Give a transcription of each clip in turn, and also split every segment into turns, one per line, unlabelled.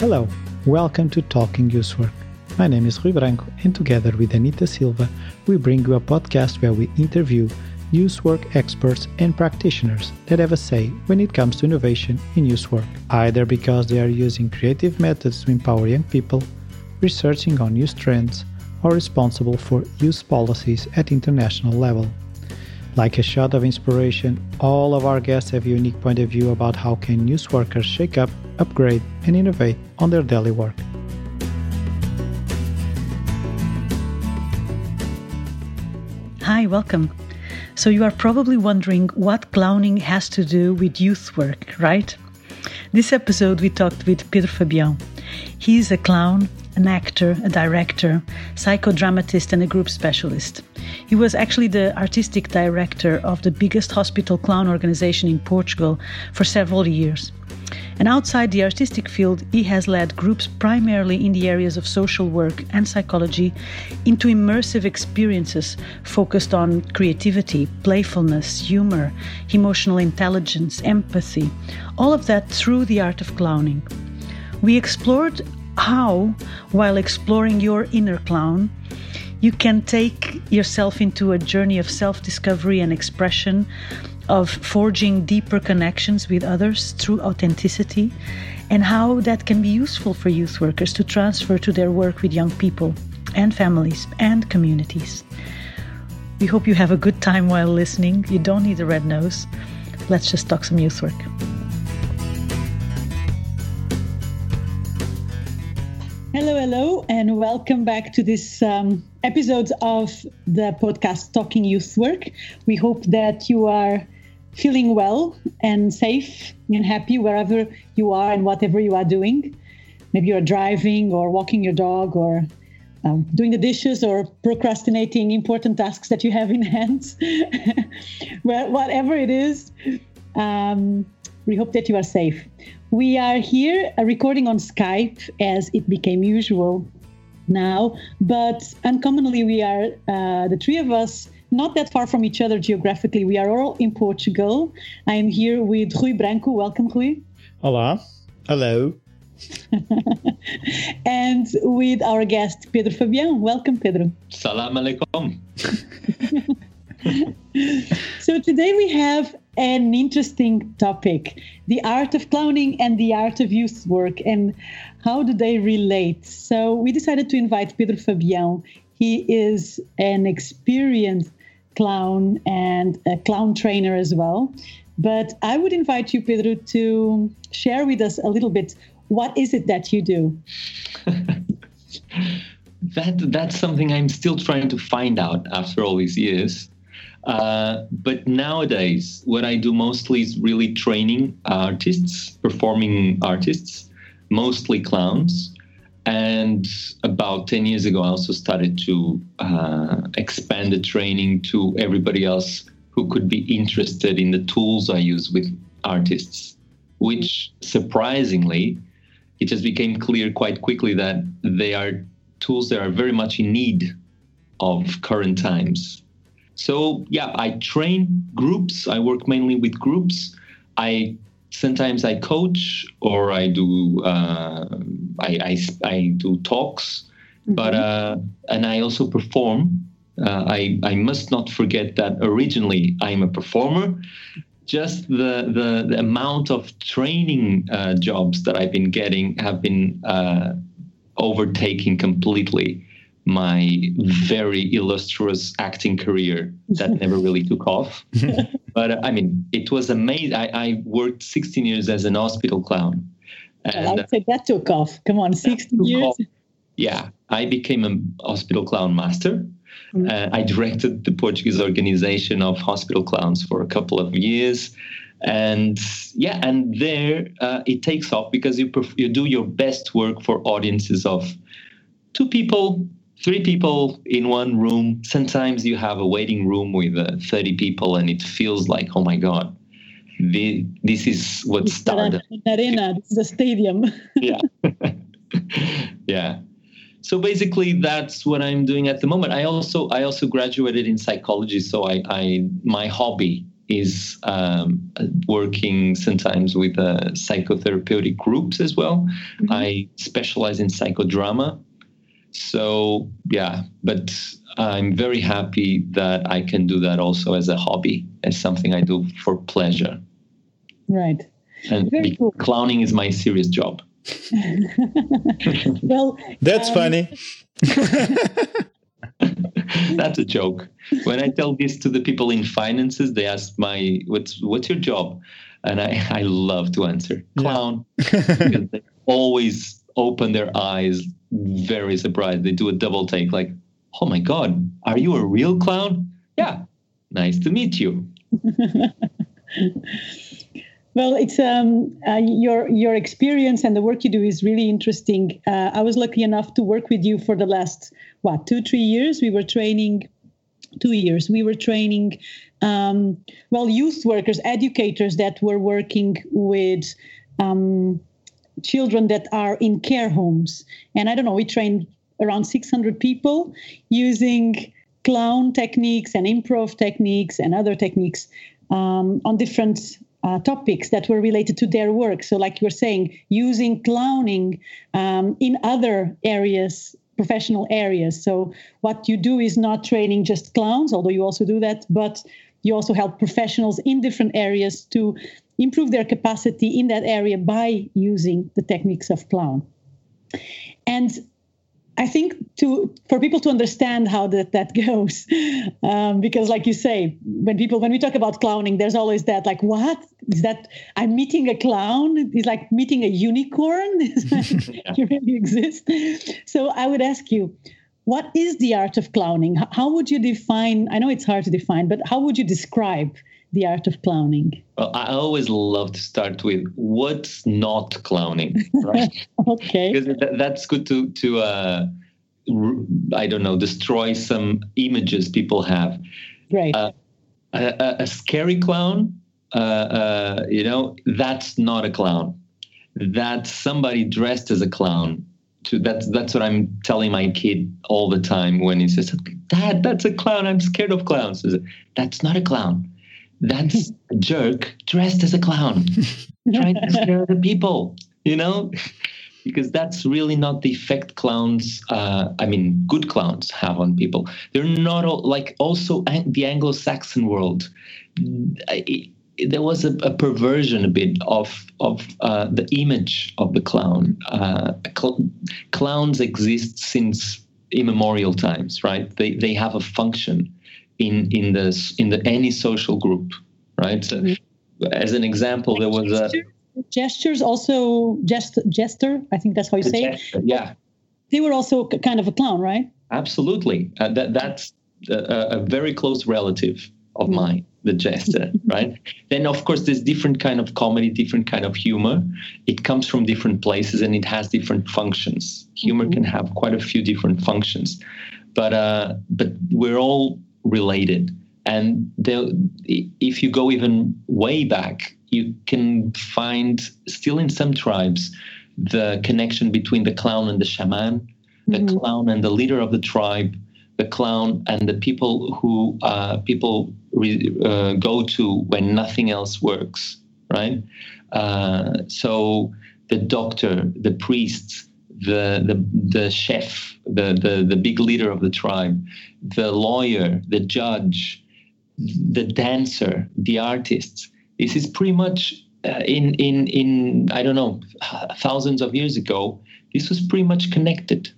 Hello, welcome to Talking Youthwork. My name is Rui Branco, and together with Anita Silva, we bring you a podcast where we interview youthwork experts and practitioners that have a say when it comes to innovation in youth work, either because they are using creative methods to empower young people, researching on youth trends, or responsible for youth policies at international level. Like a shot of inspiration, all of our guests have a unique point of view about how can youth workers shake up, upgrade, and innovate on their daily work.
Hi, welcome. So, you are probably wondering what clowning has to do with youth work, right? This episode, we talked with Pedro Fabião. is a clown, an actor, a director, psychodramatist, and a group specialist. He was actually the artistic director of the biggest hospital clown organization in Portugal for several years. And outside the artistic field, he has led groups primarily in the areas of social work and psychology into immersive experiences focused on creativity, playfulness, humor, emotional intelligence, empathy, all of that through the art of clowning. We explored how, while exploring your inner clown, you can take yourself into a journey of self discovery and expression, of forging deeper connections with others through authenticity, and how that can be useful for youth workers to transfer to their work with young people and families and communities. We hope you have a good time while listening. You don't need a red nose. Let's just talk some youth work. Hello, hello, and welcome back to this um, episode of the podcast Talking Youth Work. We hope that you are feeling well and safe and happy wherever you are and whatever you are doing. Maybe you're driving or walking your dog or um, doing the dishes or procrastinating important tasks that you have in hands. well, whatever it is, um, we hope that you are safe. We are here uh, recording on Skype as it became usual now, but uncommonly, we are uh, the three of us not that far from each other geographically. We are all in Portugal. I am here with Rui Branco. Welcome, Rui.
Hola. Hello.
and with our guest, Pedro Fabião. Welcome, Pedro.
Salam alaikum.
so today we have an interesting topic the art of clowning and the art of youth work and how do they relate so we decided to invite pedro fabião he is an experienced clown and a clown trainer as well. But i would invite you pedro to share with us a little bit what is it that you do?
That that's something i'm still trying to find out after all these years. Uh, but nowadays, what I do mostly is really training artists, performing artists, mostly clowns. And about 10 years ago, I also started to uh, expand the training to everybody else who could be interested in the tools I use with artists, which surprisingly, it just became clear quite quickly that they are tools that are very much in need of current times so yeah, I train groups. I work mainly with groups. I sometimes I coach or I do uh, I, I, I do talks, mm-hmm. but uh, and I also perform. Uh, I I must not forget that originally I'm a performer. Just the the, the amount of training uh, jobs that I've been getting have been uh, overtaking completely my very illustrious acting career that never really took off. but uh, I mean, it was amazing. I, I, worked 16 years as an hospital clown.
And, I'd say that took off. Come on, 16 years. Off.
Yeah, I became a hospital clown master. Mm-hmm. Uh, I directed the Portuguese organization of hospital clowns for a couple of years. And yeah, and there uh, it takes off because you, perf- you do your best work for audiences of two people three people in one room. Sometimes you have a waiting room with uh, 30 people, and it feels like, oh my God, the, this is what
it's
started.
An arena, this is a stadium.
yeah. yeah. So basically, that's what I'm doing at the moment. I also I also graduated in psychology, so I, I my hobby is um, working sometimes with uh, psychotherapeutic groups as well. Mm-hmm. I specialize in psychodrama. So, yeah, but I'm very happy that I can do that also as a hobby, as something I do for pleasure.
Right.
And cool. clowning is my serious job.
well,
that's um, funny.
That's a joke. When I tell this to the people in finances, they ask my what's what's your job? And I, I love to answer clown. Yeah. they always open their eyes very surprised. They do a double take like, oh my God, are you a real clown? Yeah. Nice to meet you.
Well, it's um, uh, your your experience and the work you do is really interesting. Uh, I was lucky enough to work with you for the last what two three years. We were training two years. We were training um, well youth workers, educators that were working with um, children that are in care homes. And I don't know, we trained around 600 people using clown techniques and improv techniques and other techniques um, on different uh, topics that were related to their work. So, like you were saying, using clowning um, in other areas, professional areas. So, what you do is not training just clowns, although you also do that, but you also help professionals in different areas to improve their capacity in that area by using the techniques of clown. And I think to for people to understand how that that goes, um, because like you say, when people when we talk about clowning, there's always that like, what is that? I'm meeting a clown. It's like meeting a unicorn. you really exist. So I would ask you, what is the art of clowning? How would you define? I know it's hard to define, but how would you describe the art of clowning?
Well, I always love to start with what's not clowning, right?
okay.
Because that's good to to uh, I don't know destroy some images people have.
Right. Uh,
a, a, scary clown, uh, uh, you know, that's not a clown. That's somebody dressed as a clown. To, that's that's what I'm telling my kid all the time when he says, "Dad, that's a clown. I'm scared of clowns." That's not a clown that's a jerk dressed as a clown, trying to scare the people, you know? because that's really not the effect clowns, uh, I mean, good clowns have on people. They're not all, like also the Anglo Saxon world. I, there was a, a, perversion a bit of of uh, the image of the clown. Uh, cl- clowns exist since immemorial times, right? They they have a function in in the in the any social group, right? So, mm-hmm. as an example, there was a
gestures also gest jester. I think that's how you say
gesture, it. Yeah,
they were also kind of a clown, right?
Absolutely. Uh, that that's a, a, very close relative of mm-hmm. mine, the jester, right? Then of course there's different kind of comedy, different kind of humor. It comes from different places and it has different functions. Humor mm-hmm. can have quite a few different functions, but uh, but we're all related. And if you go even way back, you can find still in some tribes the connection between the clown and the shaman, the mm-hmm. clown and the leader of the tribe, the clown and the people who uh, people re, uh, go to when nothing else works, right? Uh, so the doctor, the priests, the the the chef, the the the big leader of the tribe, the lawyer, the judge, the dancer, the artists. This is pretty much uh, in in in I don't know thousands of years ago. This was pretty much connected.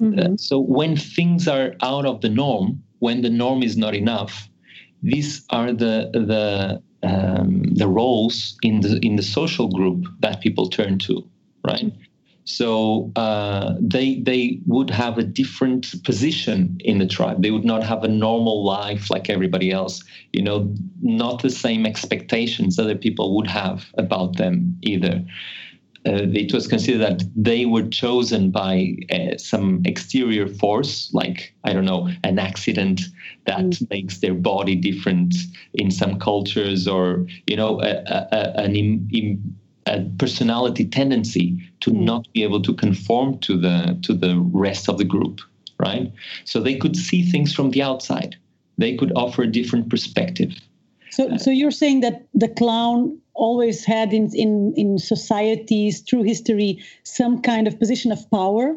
Mm-hmm. Uh, so when things are out of the norm, when the norm is not enough, these are the the um, the roles in the in the social group that people turn to, right? So uh, they they would have a different position in the tribe. They would not have a normal life like everybody else. You know, not the same expectations other people would have about them either. Uh, it was considered that they were chosen by uh, some exterior force, like I don't know, an accident that mm. makes their body different in some cultures, or you know, a, a, an Im, Im, a personality tendency to hmm. not be able to conform to the to the rest of the group right so they could see things from the outside they could offer a different perspective
So, so you're saying that the clown always had in in in societies through history some kind of position of power.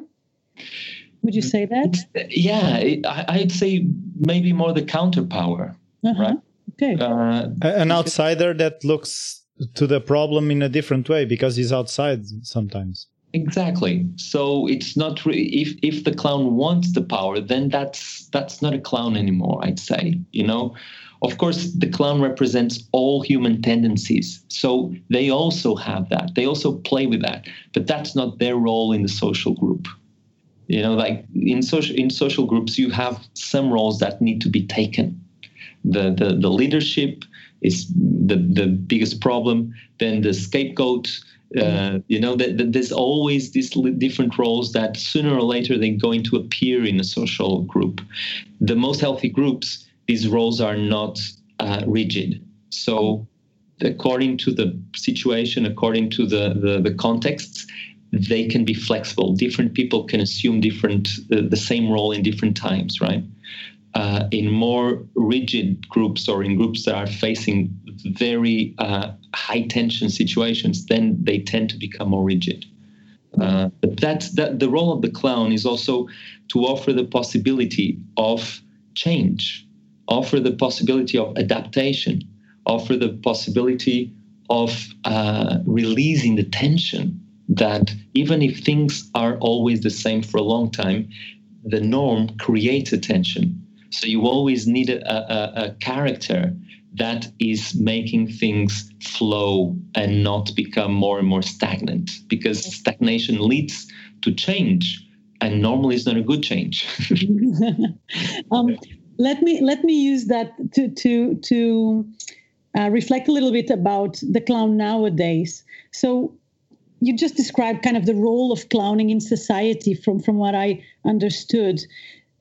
Would you say that?
Yeah, I'd say maybe more the counter power, uh-huh. right?
Okay. Uh,
An outsider that looks to the problem in a different way because he's outside sometimes.
Exactly. So it's not re- if if the clown wants the power, then that's that's not a clown anymore. I'd say. You know, of course, the clown represents all human tendencies, so they also have that. They also play with that, but that's not their role in the social group. You know, like in social in social groups, you have some roles that need to be taken the, the, the leadership is the, the biggest problem. Then the scapegoat, uh, you know, the, the, there's always these different roles that sooner or later they're going to appear in a social group. The most healthy groups, these roles are not uh, rigid. So, according to the situation, according to the, the, the contexts, they can be flexible. Different people can assume different uh, the same role in different times, right? Uh, in more rigid groups or in groups that are facing very uh, high tension situations, then they tend to become more rigid. Uh, but that's that the role of the clown is also to offer the possibility of change, offer the possibility of adaptation, offer the possibility of uh, releasing the tension that even if things are always the same for a long time, the norm creates a tension so you always need a, a, a character that is making things flow and not become more and more stagnant because stagnation leads to change and normally it's not a good change.
Um, let me let me use that to to to uh, reflect a little bit about the clown nowadays. So you just described kind of the role of clowning in society from from what i understood.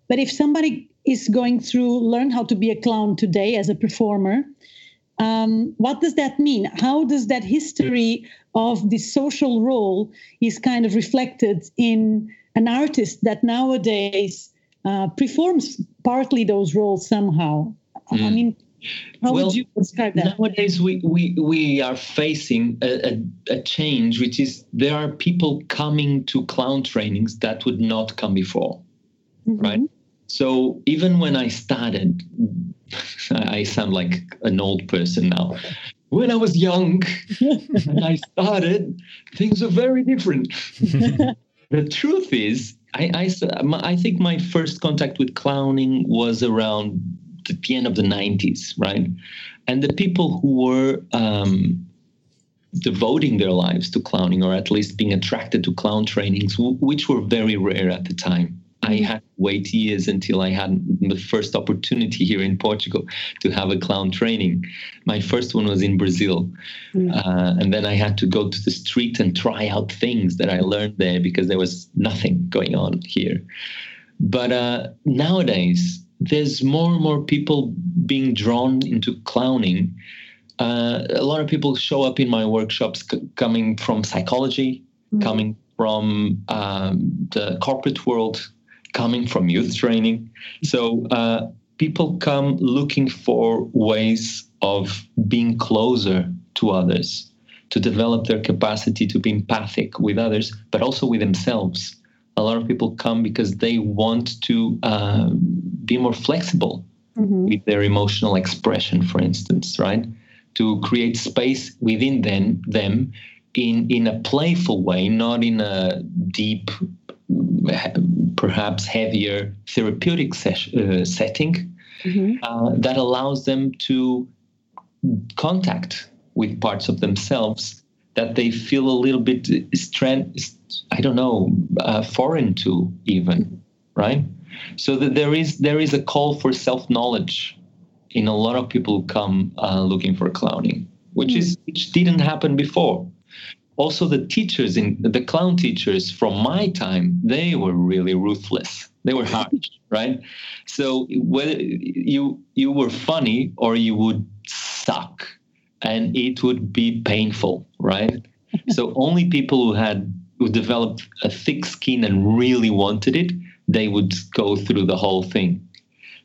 But if somebody is going through learn how to be a clown today as a performer. Um, what does that mean? How does that history of the social role is kind of reflected in an artist that nowadays uh, performs partly those roles somehow? Mm. I hmm. mean, how well, would you describe that?
Nowadays, we, we, we are facing a, a, a, change, which is there are people coming to clown trainings that would not come before, mm-hmm. right? So even when I started, I sound like an old person now. When I was young and I started, things were very different. the truth is, I, I, I think my first contact with clowning was around the end of the 90s, right? And the people who were um, devoting their lives to clowning, or at least being attracted to clown trainings, which were very rare at the time, I had to wait years until I had the first opportunity here in Portugal to have a clown training. My first one was in Brazil. Mm. Uh, and then I had to go to the street and try out things that I learned there because there was nothing going on here. But uh, nowadays, there's more and more people being drawn into clowning. Uh, a lot of people show up in my workshops c- coming from psychology, mm. coming from um, the corporate world, coming from youth training. So uh, people come looking for ways of being closer to others, to develop their capacity to be empathic with others, but also with themselves. A lot of people come because they want to uh, be more flexible mm-hmm. with their emotional expression, for instance, right? To create space within them, them in, in a playful way, not in a deep perhaps heavier therapeutic ses- uh, setting mm-hmm. uh, that allows them to contact with parts of themselves that they feel a little bit strength, I don't know, uh, foreign to even, right? So that there is there is a call for self knowledge in a lot of people who come uh, looking for clowning, which mm. is which didn't happen before also the teachers in the clown teachers from my time they were really ruthless. They were harsh right? So whether you you were funny or you would suck and it would be painful right? So only people who had who developed a thick skin and really wanted it they would go through the whole thing.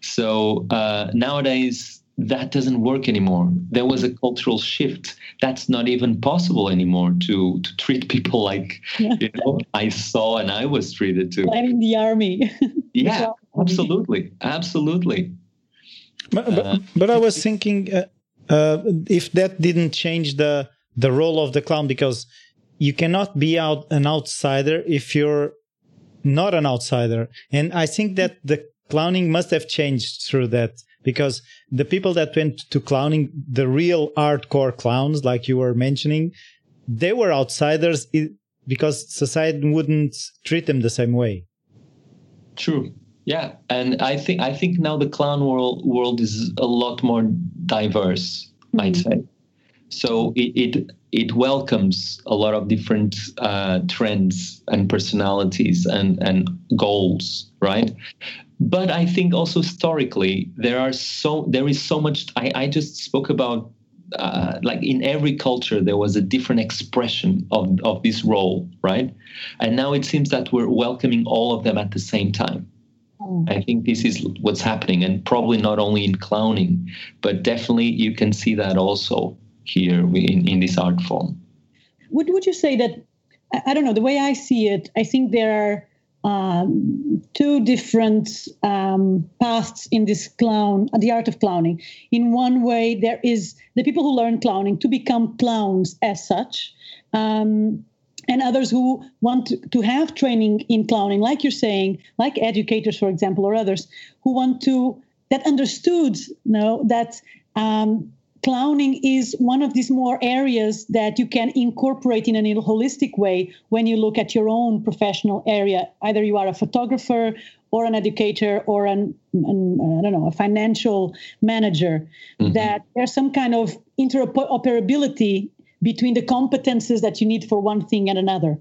So uh, nowadays that doesn't work anymore. There was a cultural shift. That's not even possible anymore to to treat people like you know I saw and I was treated to.
Like in the army.
yeah, absolutely, absolutely.
But, but, uh, but I was thinking uh, uh, if that didn't change the the role of the clown because you cannot be out an outsider if you're not an outsider, and I think that the clowning must have changed through that because the people that went to clowning, the real hardcore clowns, like you were mentioning, they were outsiders because society wouldn't treat them the same way.
True. Yeah, and I think I think now the clown world world is a lot more diverse. Mm-hmm. I'd say. So it, it it welcomes a lot of different uh, trends and personalities and and goals, right? But I think also historically there are so there is so much. I, I just spoke about uh, like in every culture there was a different expression of of this role, right? And now it seems that we're welcoming all of them at the same time. Hmm. I think this is what's happening, and probably not only in clowning, but definitely you can see that also here in, in this art form.
Would would you say that? I don't know. The way I see it, I think there are um, two different um, paths in this clown, the art of clowning. In one way, there is the people who learn clowning to become clowns as such, um, and others who want to, to have training in clowning, like you're saying, like educators, for example, or others who want to that understood, you know, that um, clowning is one of these more areas that you can incorporate in a holistic way when you look at your own professional area. Either you are a photographer or an educator or an, an I don't know a financial manager. Mm-hmm. That there's some kind of interoperability between the competences that you need for one thing and another.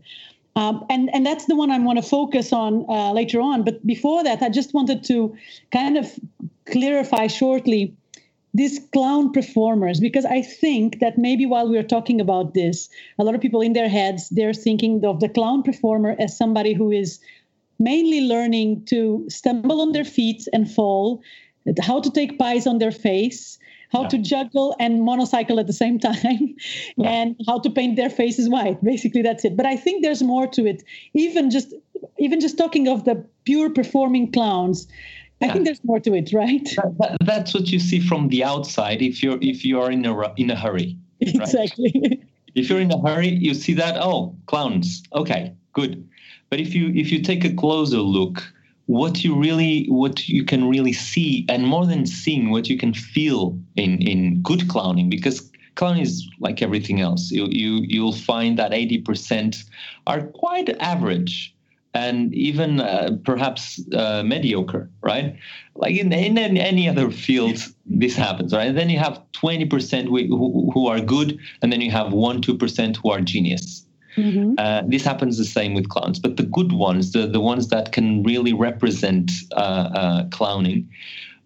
Um, and and that's the one I want to focus on uh, later on. But before that, I just wanted to kind of clarify shortly these clown performers because i think that maybe while we're talking about this a lot of people in their heads they're thinking of the clown performer as somebody who is mainly learning to stumble on their feet and fall how to take pies on their face how yeah. to juggle and monocycle at the same time yeah. and how to paint their faces white basically that's it but i think there's more to it even just even just talking of the pure performing clowns I think there's more to it, right?
That, that, that's what you see from the outside. If you're if you are in a in a hurry,
right? exactly.
If you're in a hurry, you see that oh clowns, okay, good. But if you if you take a closer look, what you really what you can really see, and more than seeing, what you can feel in in good clowning, because clowning is like everything else. You you you'll find that eighty percent are quite average and even uh, perhaps uh, mediocre, right? Like in, in any other field, this happens, right? And then you have 20% who, who are good, and then you have 1 2% who are genius. Mm-hmm. Uh, this happens the same with clowns, but the good ones, the, the ones that can really represent uh, uh, clowning,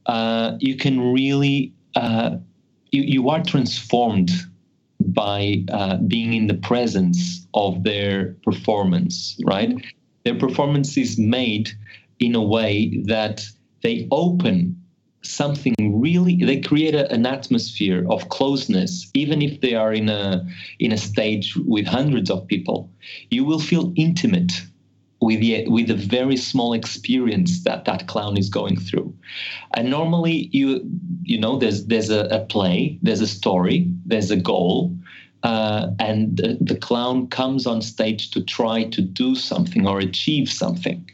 uh, you can really, you, you are transformed by being in the presence of their performance, right? Their performance is made in a way that they open something really they create a, an atmosphere of closeness. Even if they are in a in a stage with hundreds of people you will feel intimate with the, with a very small experience that that clown is going through. And normally you you know there's there's a, a play there's a story there's a goal uh, and the, the, clown comes on stage to try to do something or achieve something.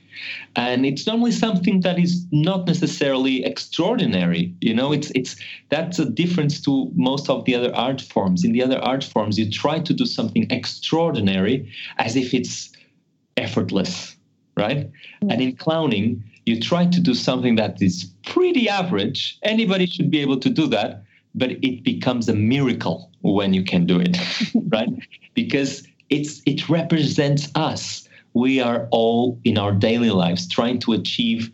And it's normally something that is not necessarily extraordinary. You know, it's it's that's a difference to most of the other art forms. In the other art forms, you try to do something extraordinary as if it's effortless, right? Mm-hmm. And in clowning, you try to do something that is pretty average. Anybody should be able to do that, but it becomes a miracle when you can do it, right? Because it's it represents us. We are all in our daily lives trying to achieve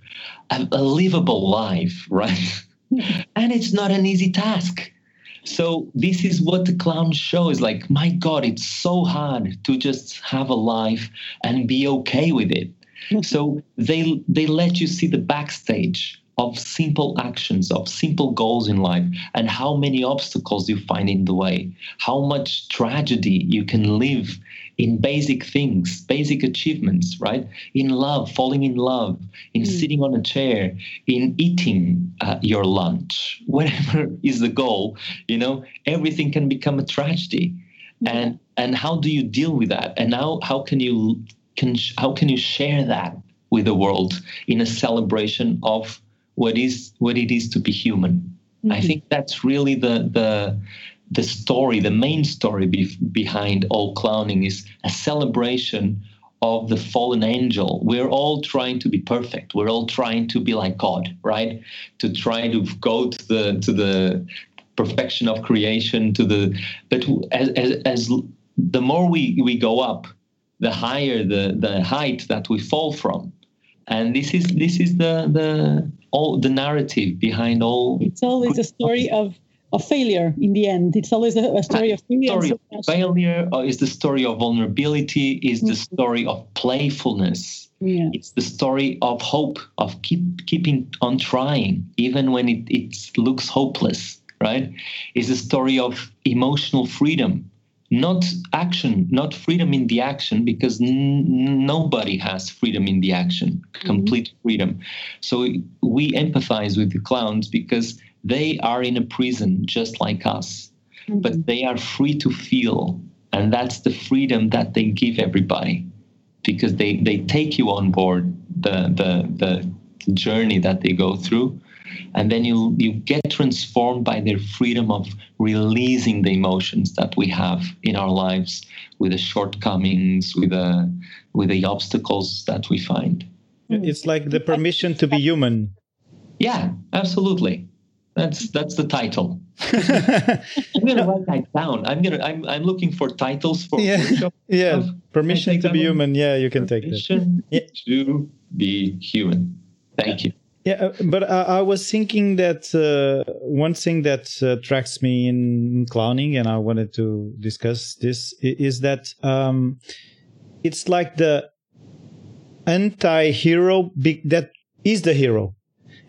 a, a livable life, right? and it's not an easy task. So this is what the clown show is like. My God, it's so hard to just have a life and be okay with it. so they they let you see the backstage of simple actions, of simple goals in life, and how many obstacles you find in the way, how much tragedy you can live in basic things, basic achievements, right? In love, falling in love, in mm. sitting on a chair, in eating uh, your lunch, whatever is the goal, you know, everything can become a tragedy. Yeah. And and how do you deal with that? And how how can you can how can you share that with the world in a celebration of what is what it is to be human? Mm-hmm. I think that's really the the the story, the main story be- behind all clowning is a celebration of the fallen angel. We're all trying to be perfect. We're all trying to be like God, right? To try to go to the to the perfection of creation. To the but as as, as the more we we go up, the higher the the height that we fall from. And this is this is the the all the narrative behind all.
It's always a story of of failure in the end. It's always a, a story of failure.
Story of failure uh, is the story of vulnerability, is mm-hmm. the story of playfulness. Yeah. It's the story of hope, of keep keeping on trying, even when it, it looks hopeless, right? It's a story of emotional freedom, not action, not freedom in the action, because n- nobody has freedom in the action, mm-hmm. complete freedom. So we empathize with the clowns because they are in a prison just like us, mm-hmm. but they are free to feel. And that's the freedom that they give everybody because they, they take you on board the, the, the journey that they go through. And then you, you get transformed by their freedom of releasing the emotions that we have in our lives with the shortcomings, with the, with the obstacles that we find.
It's mm. like the permission to be human.
Yeah, absolutely. That's that's the title. I'm gonna write that down. I'm gonna I'm I'm looking for titles for
yeah yeah permission to be human. Yeah, you can take
permission
that.
to be human. Thank you.
Yeah, uh, but I, I, was thinking that uh, one thing that uh, attracts me in clowning, and I wanted to discuss this, is that um, it's like the anti-hero that is the hero.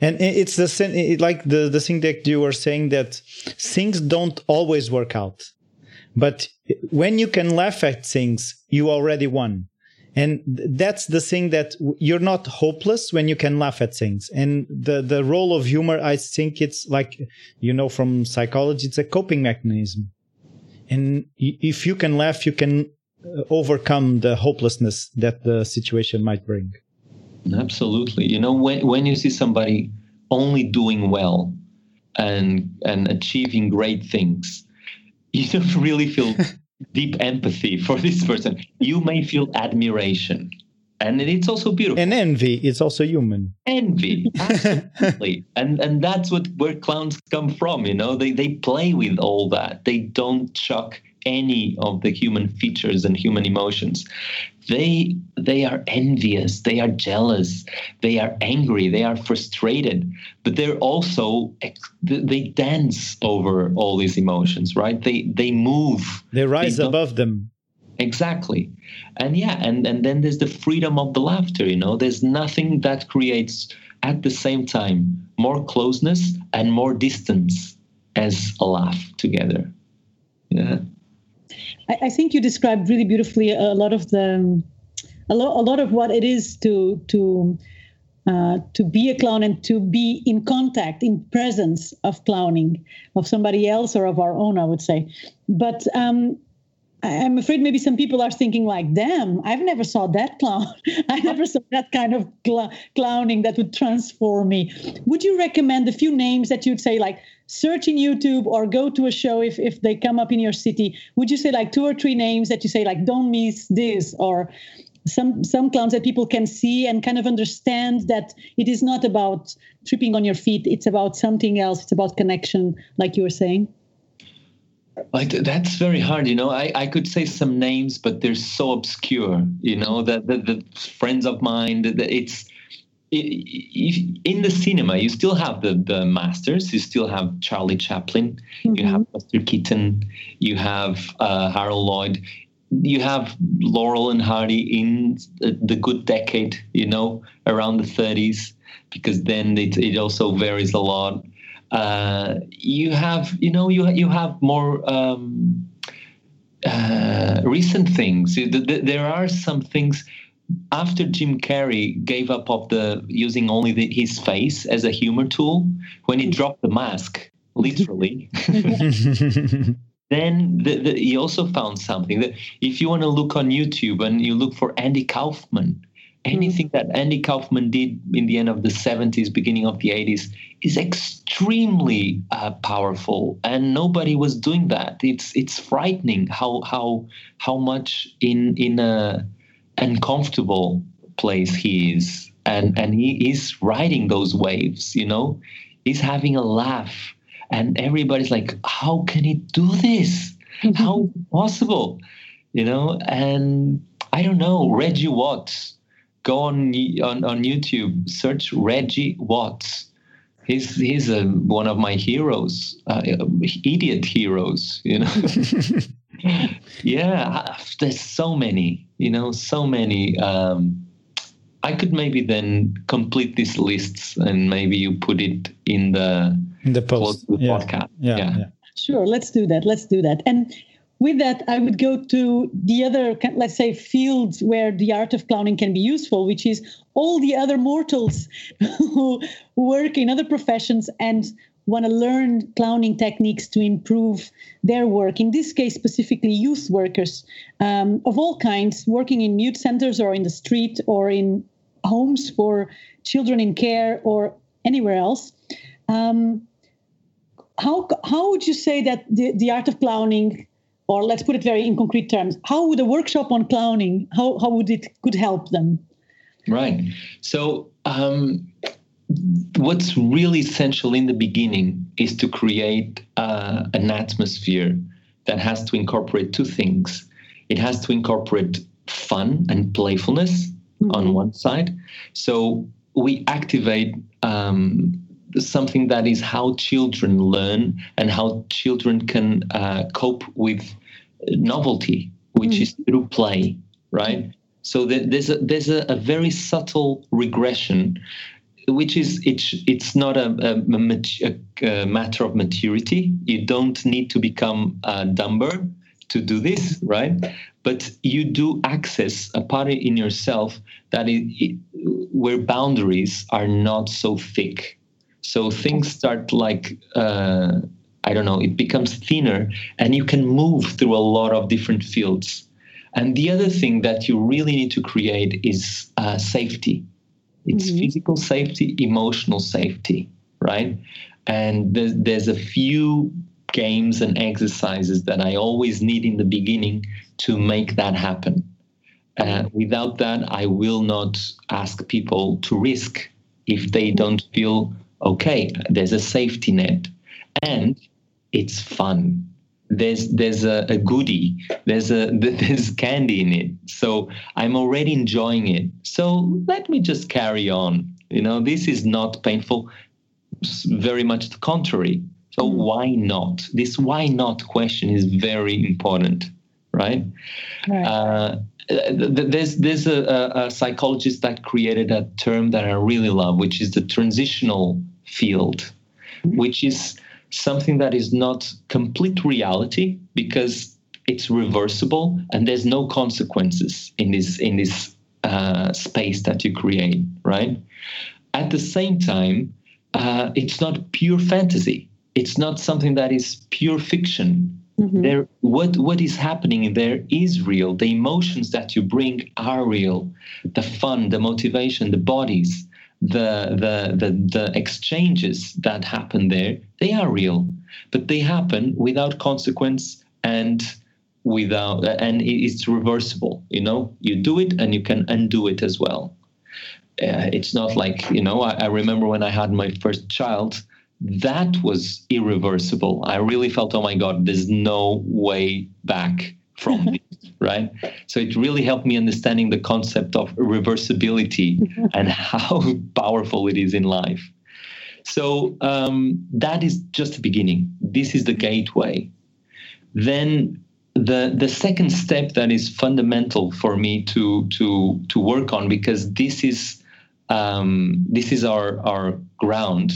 And it's the same like the the thing that you were saying that things don't always work out. But when you can laugh at things you already won and that's the thing that you're not hopeless when you can laugh at things. And the the role of humor i think it's like you know from psychology it's a coping mechanism. And if you can laugh you can uh, overcome the hopelessness that the situation might bring.
Absolutely. You know, when, when you see somebody only doing well and and achieving great things, you don't really feel deep empathy for this person. You may feel admiration. And it's also beautiful.
And envy is also human.
Envy, absolutely. and and that's what where clowns come from, you know. They they play with all that. They don't chuck any of the human features and human emotions. They they are envious they are jealous they are angry they are frustrated but they're also they dance over all these emotions right? They they move.
They rise they above them.
Exactly. And yeah and and then there's the freedom of the laughter you know? There's nothing that creates at the same time more closeness and more distance as a laugh together. Yeah
I, I think you described really beautifully a lot of the a lot, a lot of what it is to to uh, to be a clown and to be in contact, in presence of clowning, of somebody else or of our own, I would say. But um, I'm afraid maybe some people are thinking like, "Damn, I've never saw that clown. I never saw that kind of cl- clowning that would transform me." Would you recommend a few names that you'd say like? search in YouTube or go to a show if, if they come up in your city, would you say like two or three names that you say like don't miss this or some some clowns that people can see and kind of understand that it is not about tripping on your feet, it's about something else, it's about connection, like you were saying?
Like that's very hard, you know. I, I could say some names, but they're so obscure, you know. That the, the, friends of mine, that it's in the cinema, you still have the, the masters. You still have Charlie Chaplin. Mm-hmm. You have Buster Keaton. You have uh, Harold Lloyd. You have Laurel and Hardy in the good decade, you know, around the 30s. because then it, it also varies a lot. Uh, you have, you know, you you have more um, uh, recent things. There are some things after Jim Carrey gave up of the using only the, his face as a humor tool when he dropped the mask, literally. then the, the, he also found something that if you want to look on YouTube and you look for Andy Kaufman, anything that Andy Kaufman did in the end of the 70s, beginning of the 80s, is extremely uh, powerful, and nobody was doing that. It's it's frightening how how how much in in a uncomfortable place he is, and and he is riding those waves. You know, he's having a laugh, and everybody's like, "How can he do this? How is it possible?" You know, and I don't know Reggie Watts go on on, on YouTube, search Reggie Watts. He's he's a, one of my heroes, uh, idiot heroes. You know. yeah, there's so many. You know, so many. Um, I could maybe then complete these lists and maybe you put it in the
in the post
yeah. podcast.
Yeah, yeah. yeah.
Sure, let's do that. Let's do that. And with that, I would go to the other, let's say, fields where the art of clowning can be useful, which is all the other mortals who work in other professions and want to learn clowning techniques to improve their work. In this case, specifically, youth workers um, of all kinds, working in mute centers or in the street or in homes for children in care or anywhere else. Um, how, how would you say that the, the art of clowning or let's put it very in concrete terms how would a workshop on clowning how, how would it could help them?
Right. So um, what's really essential in the beginning is to create uh, an atmosphere that has to incorporate two things. It has to incorporate fun and playfulness mm-hmm. on one side. So we activate um, something that is how children learn and how children can uh, cope with novelty, which mm. is through play, right? So there's a, there's a, a, very subtle regression, which is it's it's not a, a, a, matter of maturity. You don't need to become uh, dumber to do this, right? But you do access a part in yourself that it, it, where boundaries are not so thick so things start like uh, I don't know, it becomes thinner, and you can move through a lot of different fields. And the other thing that you really need to create is uh, safety. It's mm-hmm. physical safety, emotional safety, right? And there's, there's a few games and exercises that I always need in the beginning to make that happen. Uh, without that, I will not ask people to risk if they don't feel okay, there's a safety net and it's fun. There's there's a, a goodie. There's a there's candy in it. So I'm already enjoying it. So let me just carry on. You know, this is not painful. Very much the contrary. So mm. why not? This why not question is very important, right? right. Uh, there's there's a, a, psychologist that created a term that I really love, which is the transitional field, which is something that is not complete reality because it's reversible and there's no consequences in this in this uh, space that you create, right? At the same time, uh, it's not pure fantasy. It's not something that is pure fiction. Mm-hmm. There, what what is happening there is real. The emotions that you bring are real. The fun, the motivation, the bodies the, the, the, the exchanges that happen there, they are real, but they happen without consequence and without, and it's reversible. You know, you do it and you can undo it as well. Uh, it's not like, you know, I, I remember when I had my first child, that was irreversible. I really felt, oh my God, there's no way back from this, right? So it really helped me understanding the concept of reversibility and how powerful it is in life. So um, that is just the beginning. This is the gateway. Then the the second step that is fundamental for me to to to work on because this is um, this is our our ground,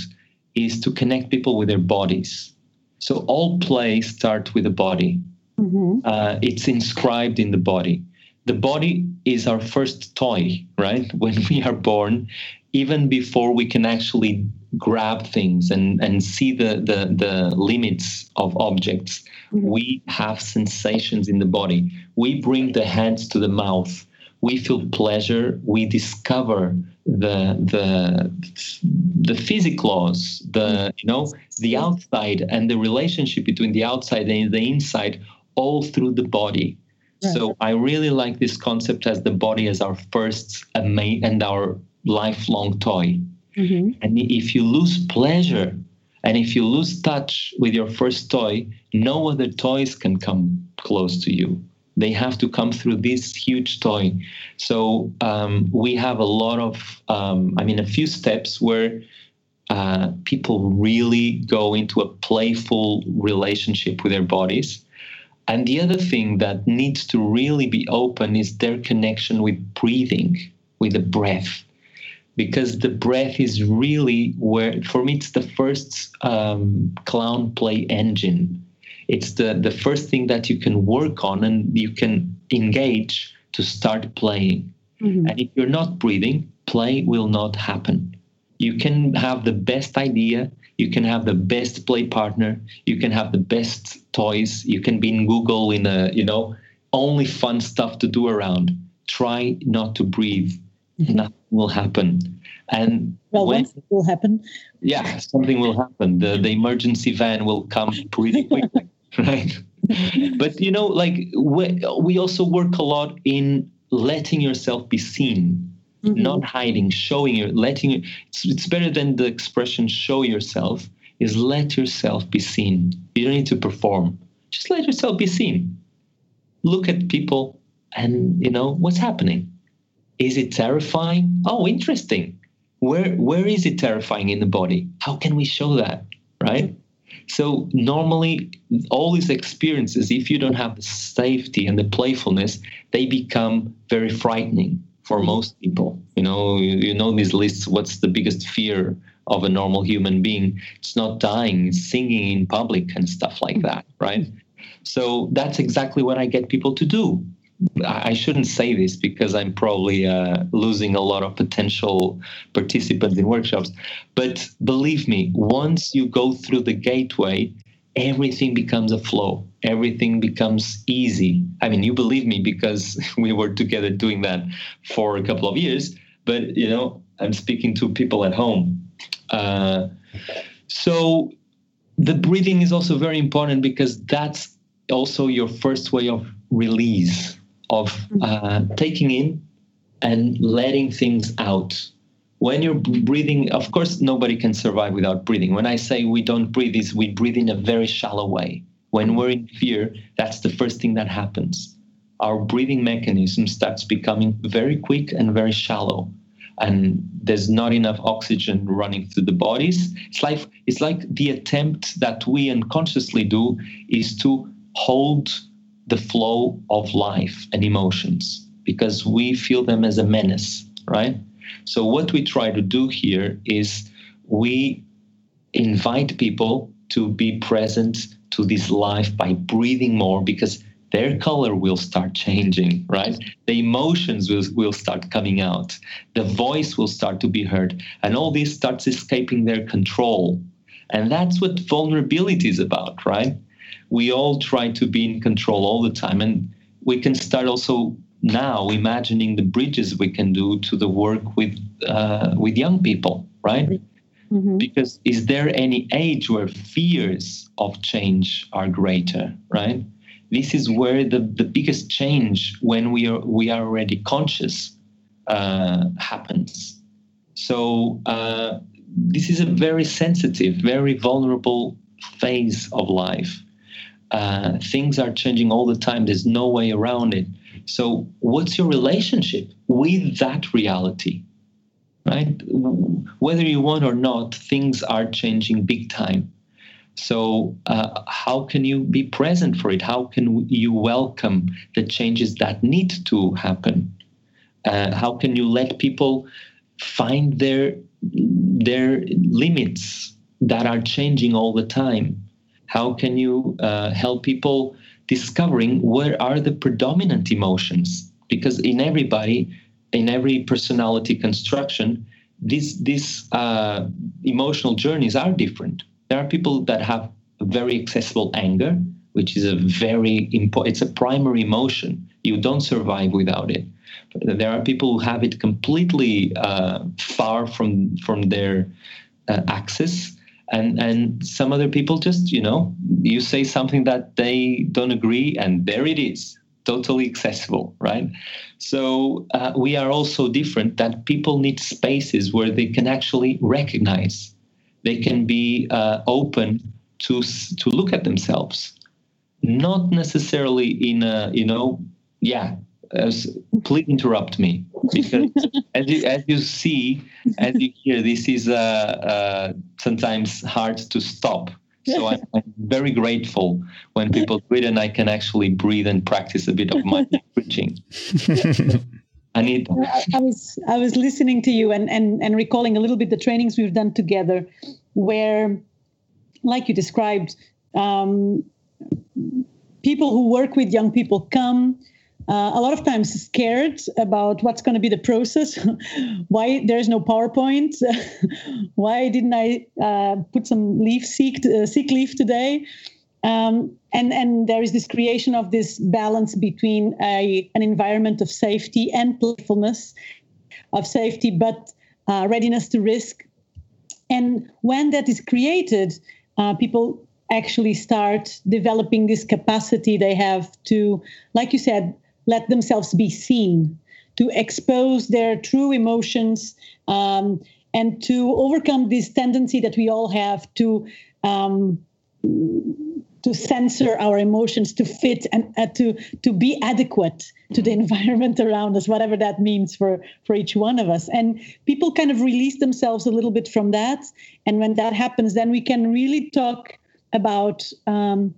is to connect people with their bodies. So all play starts with the body. Mm-hmm. Uh, it's inscribed in the body. The body is our first toy, right? When we are born, even before we can actually grab things and, and see the, the, the limits of objects, mm-hmm. we have sensations in the body. We bring the hands to the mouth. We feel pleasure. We discover the the the physics laws, the you know the outside and the relationship between the outside and the inside, all through the body. Right. So I really like this concept as the body as our first and our lifelong toy. Mm-hmm. And if you lose pleasure and if you lose touch with your first toy, no other toys can come close to you. They have to come through this huge toy. So um, we have a lot of, um, I mean, a few steps where uh, people really go into a playful relationship with their bodies. And the other thing that needs to really be open is their connection with breathing, with the breath. Because the breath is really where for me it's the first um, clown play engine. It's the the first thing that you can work on and you can engage to start playing. Mm-hmm. and if you're not breathing play will not happen. You can have the best idea you can have the best play partner you can have the best toys you can be in google in a you know only fun stuff to do around try not to breathe mm-hmm. nothing will happen. And
well, when, it will happen.
Yeah, something will happen. The the emergency van will come pretty quickly, right? but you know, like we, we also work a lot in letting yourself be seen, mm-hmm. not hiding, showing your letting. It's, it's better than the expression "show yourself." Is let yourself be seen. You don't need to perform. Just let yourself be seen. Look at people, and you know what's happening is it terrifying? Oh, interesting. Where where is it terrifying in the body? How can we show that? Right? So normally all these experiences, if you don't have the safety and the playfulness, they become very frightening for most people. You know, you, know these lists, what's the biggest fear of a normal human being? It's not dying, it's singing in public and stuff like that, right? So that's exactly what I get people to do. I shouldn't say this because I'm probably uh, losing a lot of potential participants in workshops. But believe me, once you go through the gateway, everything becomes a flow. Everything becomes easy. I mean, you believe me because we were together doing that for a couple of years. But you know, I'm speaking to people at home. Uh, so the breathing is also very important because that's also your first way of release of uh, taking in and letting things out. When you're breathing, of course, nobody can survive without breathing. When I say we don't breathe, is we breathe in a very shallow way. When we're in fear, that's the first thing that happens. Our breathing mechanism starts becoming very quick and very shallow and there's not enough oxygen running through the bodies. It's like it's like the attempt that we unconsciously do is to hold the flow of life and emotions because we feel them as a menace, right? So, what we try to do here is we invite people to be present to this life by breathing more because their color will start changing, right? The emotions will, will start coming out. The voice will start to be heard. And all this starts escaping their control. And that's what vulnerability is about, right? we all try to be in control all the time. And we can start also now imagining the bridges we can do to the work with uh, with young people, right? Mm-hmm. Because is there any age where fears of change are greater, right? This is where the, the biggest change when we are we are already conscious uh, happens. So uh, this is a very sensitive, very vulnerable phase of life uh, things are changing all the time. There's no way around it. So, what's your relationship with that reality? Right? Whether you want or not, things are changing big time. So, uh, how can you be present for it? How can you welcome the changes that need to happen? Uh, how can you let people find their their limits that are changing all the time? How can you uh, help people discovering where are the predominant emotions? Because in everybody, in every personality construction, these these uh, emotional journeys are different. There are people that have very accessible anger, which is a very important. It's a primary emotion. You don't survive without it. There are people who have it completely uh, far from from their uh, access, and and some other people just you know you say something that they don't agree, and there it is totally accessible, right? So uh, we are also different that people need spaces where they can actually recognize, they can be uh, open to to look at themselves, not necessarily in a you know yeah. As, please interrupt me because as you as you see as you hear this is uh, uh, sometimes hard to stop so I'm, I'm, very grateful when people do it and I can actually breathe and practice a bit of my preaching.
I need. I was I was listening to you and, and and recalling a little bit the trainings we've done together, where, like you described, um, people who work with young people come uh, a lot of times scared about what's going to be the process. Why there's no powerpoint? Why didn't i uh, put some leaf seek, uh, seek leaf today? Um, and and there is this creation of this balance between a, an environment of safety and playfulness of safety but uh, readiness to risk. And when that is created uh, people actually start developing this capacity they have to like you said let themselves be seen, to expose their true emotions, um, and to overcome this tendency that we all have to um, to censor our emotions to fit and uh, to to be adequate to the environment around us whatever that means for for each one of us. And people kind of release themselves a little bit from that. And when that happens then we can really talk about um,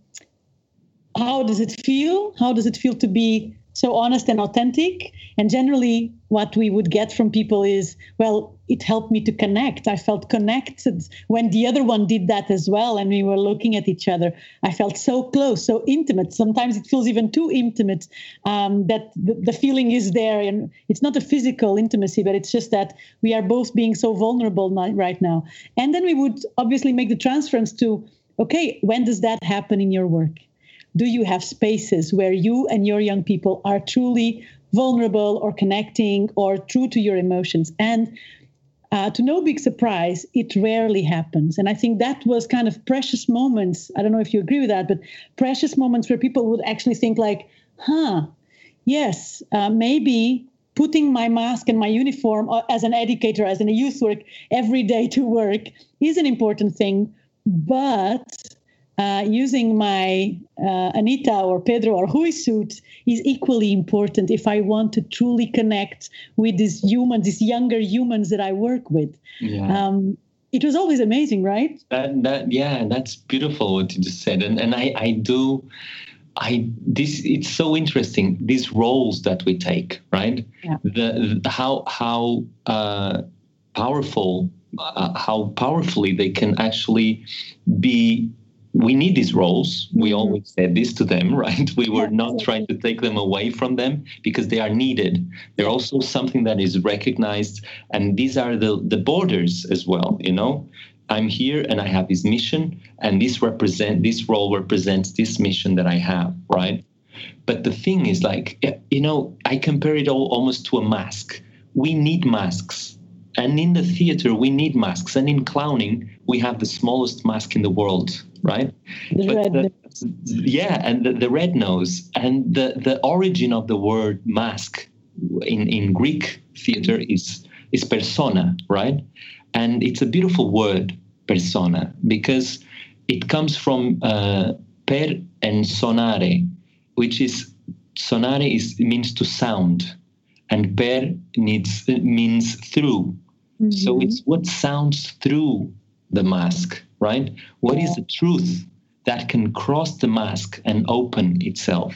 how does it feel? How does it feel to be so honest and authentic. And generally, what we would get from people is, well, it helped me to connect. I felt connected when the other one did that as well. And we were looking at each other. I felt so close, so intimate. Sometimes it feels even too intimate um, that the, the feeling is there. And it's not a physical intimacy, but it's just that we are both being so vulnerable right now. And then we would obviously make the transference to, okay, when does that happen in your work? Do you have spaces where you and your young people are truly vulnerable or connecting or true to your emotions and uh, to no big surprise, it rarely happens. And I think that was kind of precious moments. I don't know if you agree with that, but precious moments where people would actually think, like, huh, yes, uh, maybe putting my mask and my uniform uh, as an educator, as in a youth work every day to work is an important thing. But uh, using my uh, Anita or Pedro or Rui suit is equally important if I want to truly connect with these humans, these younger humans that I work with. Yeah. Um, it was always amazing, right?
That, that, yeah, that's beautiful what you just said, and and I, I do. I this it's so interesting these roles that we take right yeah. the, the how how uh, powerful uh, how powerfully they can actually be we need these roles. We mm-hmm. always said this to them, right? We were not trying to take them away from them because they are needed. They're also something that is recognized, and these are the the borders as well. You know, I'm here and I have this mission, and this represent this role represents this mission that I have, right? But the thing is, like, you know, I compare it all almost to a mask. We need masks. And in the theater, we need masks. And in clowning, we have the smallest mask in the world right? The, yeah, and the, the, red nose and the, the origin of the word mask in, in Greek theater is is persona, right? And it's a beautiful word, persona, because it comes from uh, per and sonare, which is sonare is means to sound, and per needs means through. Mm-hmm. So it's what sounds through the mask right? What is the truth that can cross the mask and open itself?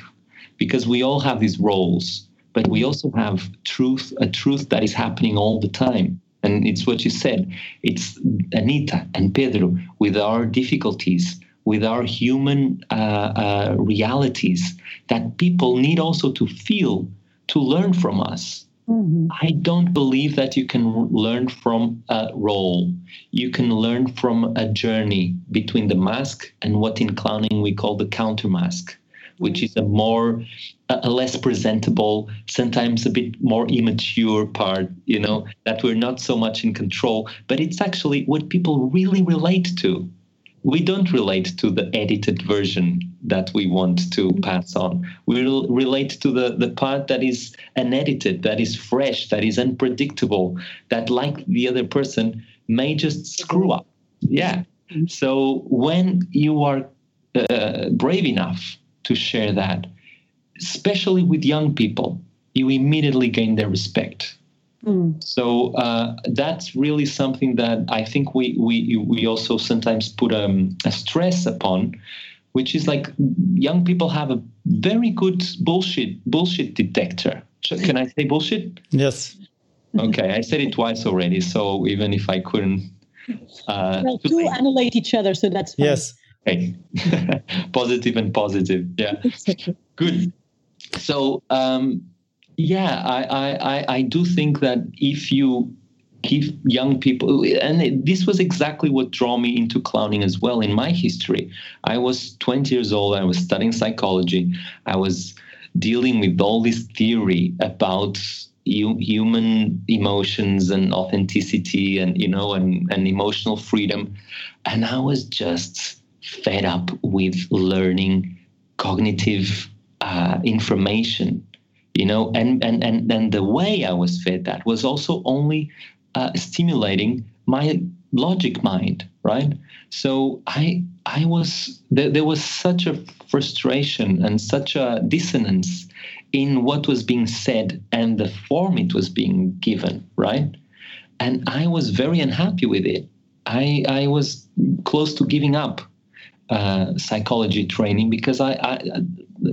Because we all have these roles, but we also have truth, a truth that is happening all the time. And it's what you said. It's Anita and Pedro with our difficulties, with our human uh, uh, realities that people need also to feel, to learn from us. Mm-hmm. I don't believe that you can learn from a role. You can learn from a journey between the mask and what in clowning we call the counter mask, which is a more, a less presentable, sometimes a bit more immature part, you know, that we're not so much in control, but it's actually what people really relate to we don't relate to the edited version that we want to pass on. We relate to the, the part that is unedited, that is fresh, that is unpredictable, that, like the other person, may just screw up. Yeah. So when you are uh, brave enough to share that, especially with young people, you immediately gain their respect Mm. So uh, that's really something that I think we we we also sometimes put um, a stress upon, which is like young people have a very good bullshit bullshit detector. Can I say bullshit?
Yes.
Okay, I said it twice already. So even if I couldn't,
uh, well, two annihilate each other, so that's fine.
yes.
Okay, positive and positive. Yeah, good. So um, yeah, I, I, I do think that if you give young people, and this was exactly what drew me into clowning as well in my history. I was 20 years old, I was studying psychology, I was dealing with all this theory about human emotions and authenticity and you know and, and emotional freedom and i was just fed up with learning cognitive uh, information you know and and and, and the way i was fed that was also only uh, stimulating my logic mind right? So i i was there, there was such a frustration and such a dissonance in what was being said and the form it was being given right? And i was very unhappy with it. I i was close to giving up uh, psychology training because I, I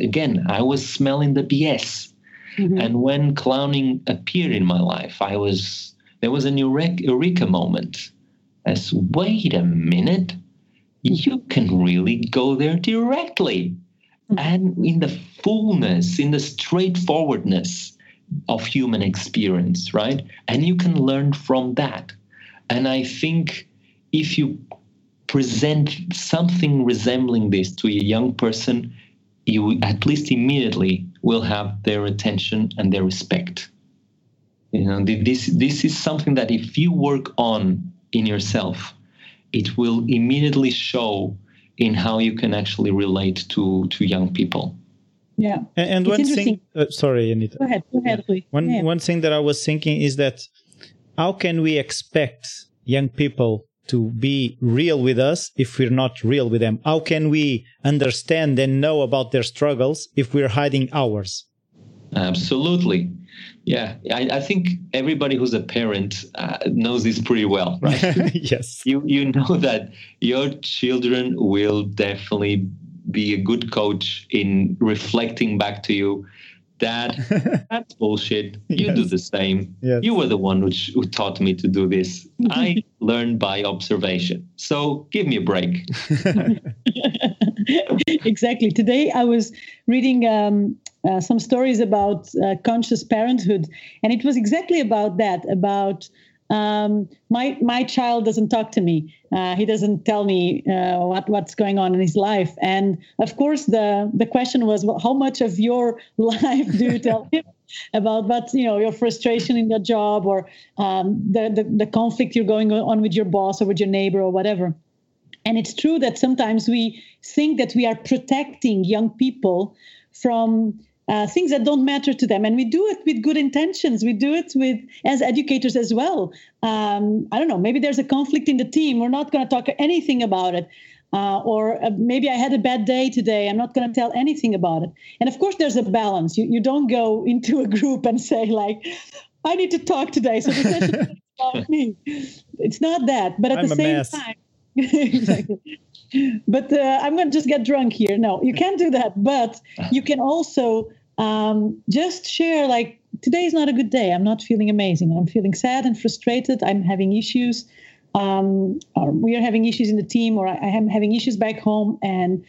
again i was smelling the bs Mm-hmm. And when clowning appeared in my life, I was there was an eureka moment. As wait a minute, you can really go there directly, mm-hmm. and in the fullness, in the straightforwardness of human experience, right? And you can learn from that. And I think if you present something resembling this to a young person, you at least immediately will have their attention and their respect. You know, this this is something that if you work on in yourself, it will immediately show in how you can actually relate to to young people.
Yeah,
and, and one thing. Uh, sorry, Anita.
Go ahead. Go ahead, please.
One
yeah.
one thing that I was thinking is that how can we expect young people to be real with us if we're not real with them? How can we understand and know about their struggles if we're hiding ours?
Absolutely. Yeah, I, I think everybody who's a parent uh, knows this pretty well, right?
yes.
You you know that your children will definitely be a good coach in reflecting back to you Dad, that's bullshit. You yes. do the same. Yes. You were the one who, who taught me to do this. I learned by observation. So give me a break.
exactly. Today I was reading um, uh, some stories about uh, conscious parenthood, and it was exactly about that about um, my my child doesn't talk to me. Uh, he doesn't tell me uh, what what's going on in his life. And of course, the the question was, well, how much of your life do you tell him about? But you know, your frustration in your job or um, the, the the conflict you're going on with your boss or with your neighbor or whatever. And it's true that sometimes we think that we are protecting young people from uh, things that don't matter to them and we do it with good intentions we do it with as educators as well um, i don't know maybe there's a conflict in the team we're not going to talk anything about it uh, or uh, maybe I had a bad day today. I'm not going to tell anything about it. And of course, there's a balance. You, you don't go into a group and say, like, I need to talk today. So the session is about me. It's not that. But at
I'm
the same
mess.
time, exactly. But uh, I'm going to just get drunk here. No, you can't do that. But you can also um, just share like today is not a good day. I'm not feeling amazing. I'm feeling sad and frustrated. I'm having issues. Um, we are having issues in the team, or I, I am having issues back home, and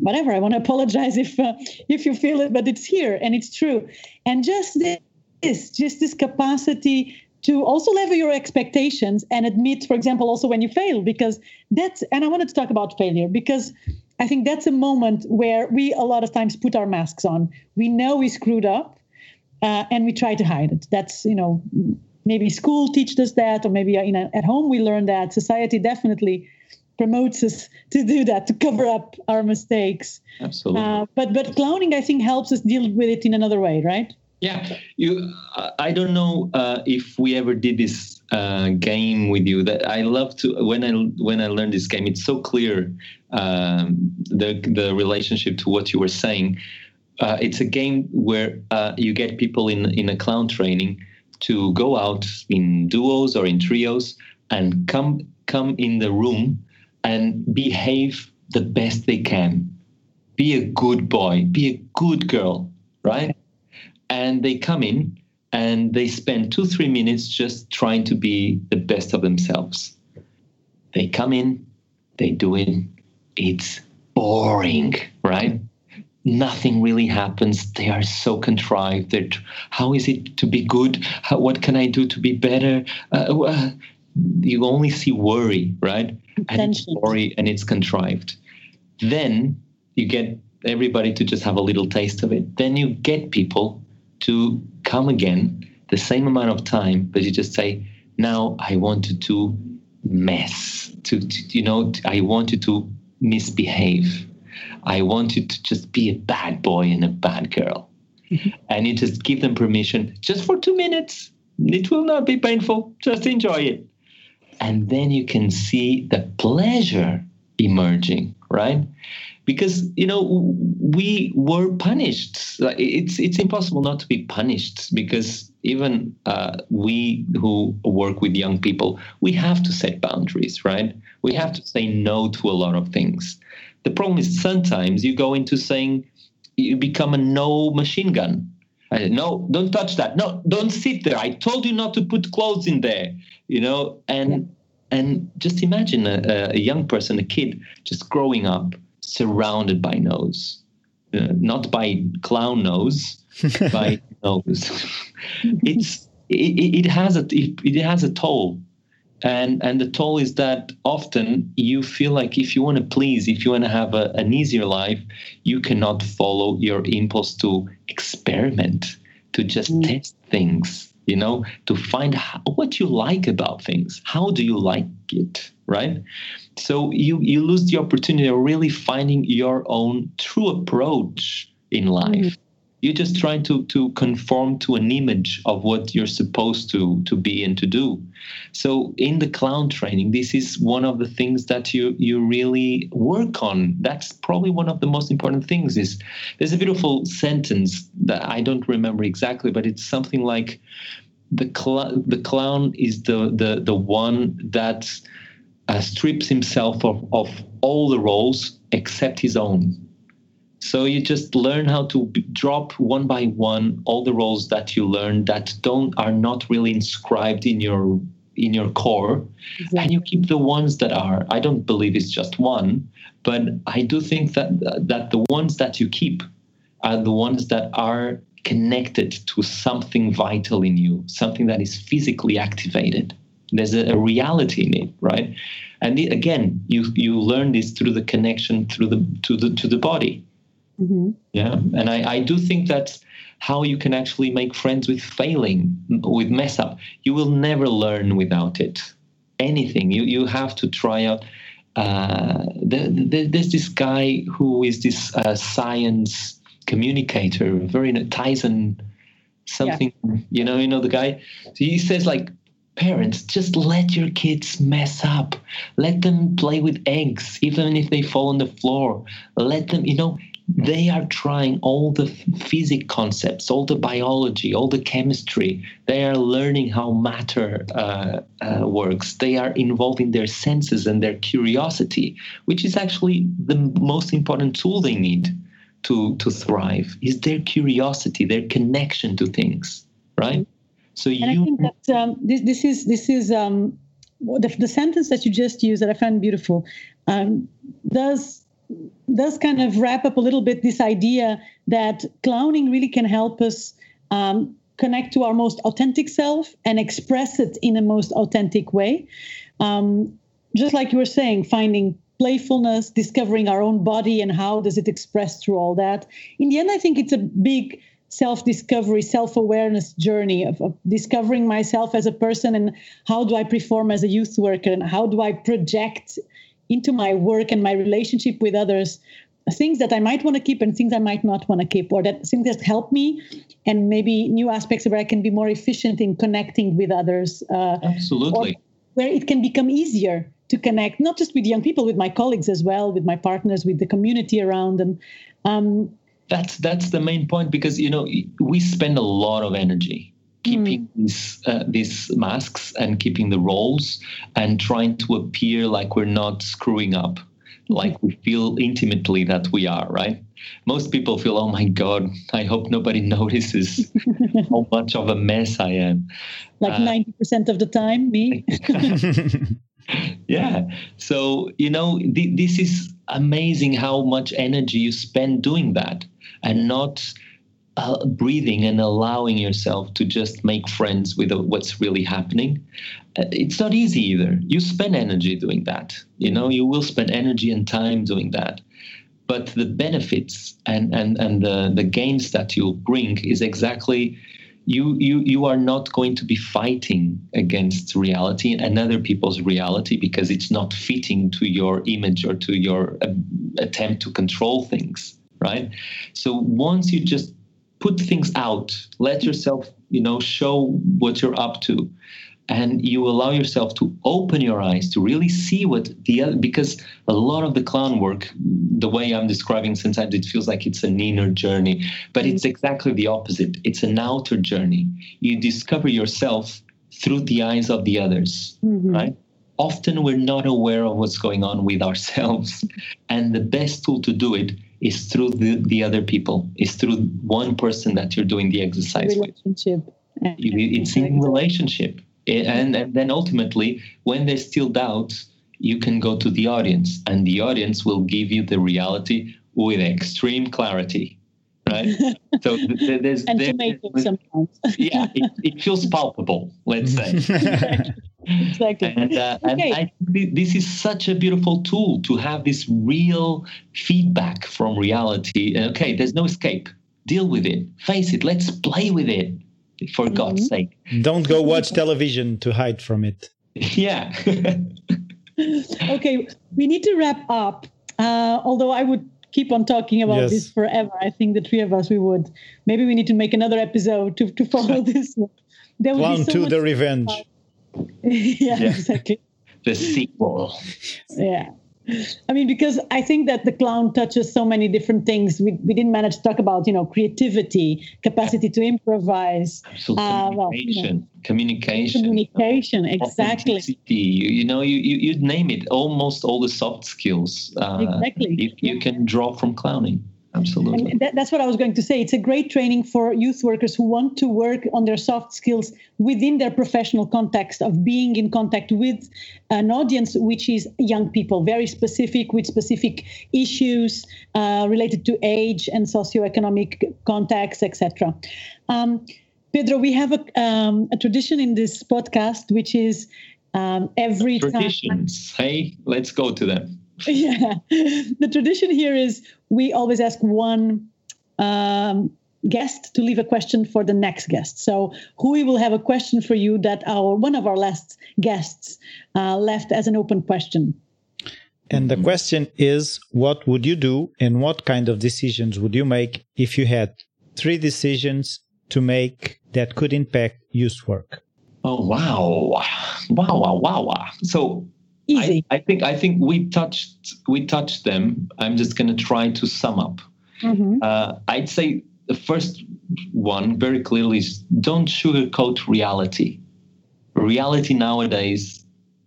whatever. I want to apologize if uh, if you feel it, but it's here and it's true. And just this, just this capacity to also level your expectations and admit, for example, also when you fail, because that's. And I wanted to talk about failure because I think that's a moment where we a lot of times put our masks on. We know we screwed up, uh, and we try to hide it. That's you know maybe school teaches us that, or maybe you know at home we learn that. Society definitely promotes us to do that to cover up our mistakes.
Absolutely. Uh,
but but clowning, I think, helps us deal with it in another way, right?
Yeah, you. I don't know uh, if we ever did this uh, game with you. That I love to when I when I learned this game. It's so clear um, the the relationship to what you were saying. Uh, it's a game where uh, you get people in in a clown training to go out in duos or in trios and come come in the room and behave the best they can. Be a good boy. Be a good girl, right? And they come in and they spend two three minutes just trying to be the best of themselves. They come in they do it. It's boring right? Nothing really happens. They are so contrived. They're how is it to be good? How, what can i do to be better? Uh, uh, you only see worry right? And it's worry and it's contrived. Then you get everybody to just have a little taste of it. Then you get people to come again the same amount of time, but you just say, now I wanted to mess, to, to you know, I want you to misbehave. I want you to just be a bad boy and a bad girl. Mm-hmm. and you just give them permission just for two minutes. It will not be painful. Just enjoy it. And then you can see the pleasure emerging, right? Because you know we were punished. It's it's impossible not to be punished because even uh, we who work with young people, we have to set boundaries, right? We have to say no to a lot of things. The problem is sometimes you go into saying you become a no machine gun. I, no, don't touch that. No, don't sit there. I told you not to put clothes in there. You know, and and just imagine a, a young person, a kid, just growing up surrounded by nose, uh, not by clown nose, by nose. it's it, it has a it, it has a toll, and and the toll is that often you feel like if you want to please, if you want to have a, an easier life, you cannot follow your impulse to experiment, to just mm. test things you know, to find how, what you like about things. How do you like it, right? So you you lose the opportunity of really finding your own true approach in life. Mm-hmm. You're just trying to to conform to an image of what you're supposed to to be and to do. So in the clown training, this is one of the things that you you really work on. That's probably one of the most important things. Is there's a beautiful sentence that I don't remember exactly, but it's something like the cl- the clown is the the the one that uh, strips himself of, of all the roles except his own. So you just learn how to b- drop one by one all the roles that you learn that don't are not really inscribed in your in your core, exactly. and you keep the ones that are. I don't believe it's just one, but I do think that that the ones that you keep are the ones that are connected to something vital in you, something that is physically activated. There's a, a reality in it, right? And again, you you learn this through the connection through the to the to the body. Mm-hmm. Yeah, and I, I do think that's how you can actually make friends with failing, with mess up. You will never learn without it. Anything you you have to try out. Uh, the, the, there's this guy who is this uh, science communicator, very Tyson something. Yeah. You know, you know the guy. So he says like parents just let your kids mess up. Let them play with eggs even if they fall on the floor. Let them you know they are trying all the physics concepts all the biology all the chemistry. They are learning how matter uh, uh, works. They are involving their senses and their curiosity which is actually the most important tool they need to to thrive is their curiosity their connection to things right? So
and
you.
I think that um, this this is this is um, the, the sentence that you just used that I found beautiful um, does does kind of wrap up a little bit this idea that clowning really can help us um, connect to our most authentic self and express it in a most authentic way. Um, just like you were saying, finding playfulness, discovering our own body and how does it express through all that. In the end, I think it's a big self discovery, self awareness journey of, of, discovering myself as a person and how do I perform as a youth worker and how do I project into my work and my relationship with others things that I might want to keep and things I might not want to keep, or that things that help me, and maybe new aspects where I can be more efficient in connecting with others.
Uh, Absolutely.
Where it can become easier to connect, not just with young people, with my colleagues as well, with my partners, with the community around them. Um,
that's that's the main point because you know we spend a lot of energy keeping mm. these uh, these masks and keeping the roles and trying to appear like we're not screwing up like we feel intimately that we are, right? Most people feel, oh my God, I hope nobody notices how much of a mess I am.
Like uh, 90% of the time, me.
yeah. So, you know, th- this is amazing how much energy you spend doing that and not uh, breathing and allowing yourself to just make friends with uh, what's really happening. Uh, it's not easy either. You spend energy doing that you know you will spend energy and time doing that. But the benefits and and and the the gains that you'll bring is exactly you you you are not going to be fighting against reality and other people's reality because it's not fitting to your image or to your uh, attempt to control things right? So once you just put things out let yourself you know show what you're up to and you allow yourself to open your eyes to really see what the other because a lot of the clown work the way i'm describing sometimes it feels like it's an inner journey but it's mm-hmm. exactly the opposite it's an outer journey you discover yourself through the eyes of the others mm-hmm. right often we're not aware of what's going on with ourselves and the best tool to do it is through the, the other people, is through one person that you're doing the exercise
relationship. with.
It's in relationship. And, and then ultimately, when there's still doubts, you can go to the audience, and the audience will give you the reality with extreme clarity. Right?
So there's, and there's, there's sometimes.
yeah, it, it feels palpable, let's say.
exactly.
And, uh, okay. and I think this is such a beautiful tool to have this real feedback from reality. Okay, there's no escape. Deal with it. Face it. Let's play with it. For mm-hmm. God's sake.
Don't go watch television to hide from it.
Yeah.
okay, we need to wrap up. Uh, although I would keep on talking about yes. this forever. I think the three of us we would. Maybe we need to make another episode to, to follow this.
There would Clown so to the revenge.
Yeah, yeah, exactly.
the sequel.
Yeah. I mean, because I think that the clown touches so many different things. We, we didn't manage to talk about, you know, creativity, capacity to improvise,
uh, well, you know, communication,
communication, exactly.
You, you know, you, you you name it. Almost all the soft skills. Uh,
exactly.
You, you can draw from clowning. Absolutely.
That, that's what I was going to say. It's a great training for youth workers who want to work on their soft skills within their professional context of being in contact with an audience which is young people, very specific with specific issues uh, related to age and socioeconomic context, etc. Um, Pedro, we have a, um, a, tradition in this podcast, which is um, every
traditions.
Time,
hey, let's go to them.
yeah, the tradition here is we always ask one um, guest to leave a question for the next guest. So Rui will have a question for you that our one of our last guests uh, left as an open question.
And the question is, what would you do, and what kind of decisions would you make if you had three decisions to make that could impact youth work?
Oh wow, wow, wow, wow, wow! So
Easy.
I, I, think I think we touched we touched them. I'm just going to try to sum up. Mm-hmm. Uh, I'd say the first one very clearly is don't sugarcoat reality. Reality nowadays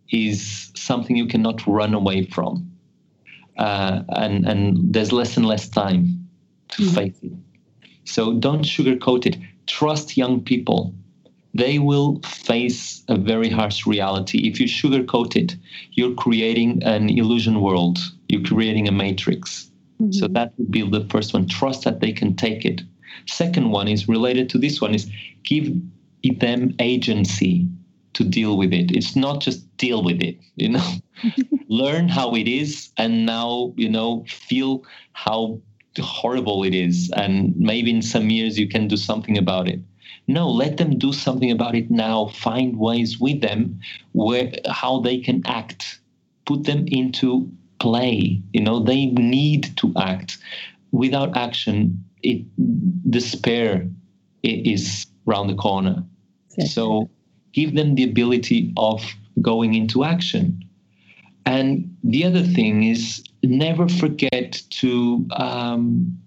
is something you cannot run away from, uh, and and there's less and less time to mm-hmm. face it. So don't sugarcoat it. Trust young people they will face a very harsh reality. If you sugarcoat it, you're creating an illusion world, you're creating a matrix. Mm-hmm. So that would be the first one. Trust that they can take it. Second one is related to this one is give them agency to deal with it. It's not just deal with it, you know. Learn how it is and now, you know, feel how horrible it is and maybe in some years you can do something about it. No, let them do something about it now. Find ways with them where how they can act. Put them into play. You know, they need to act. Without action, it despair is around the corner. So give them the ability of going into action. And the other thing is never forget to um,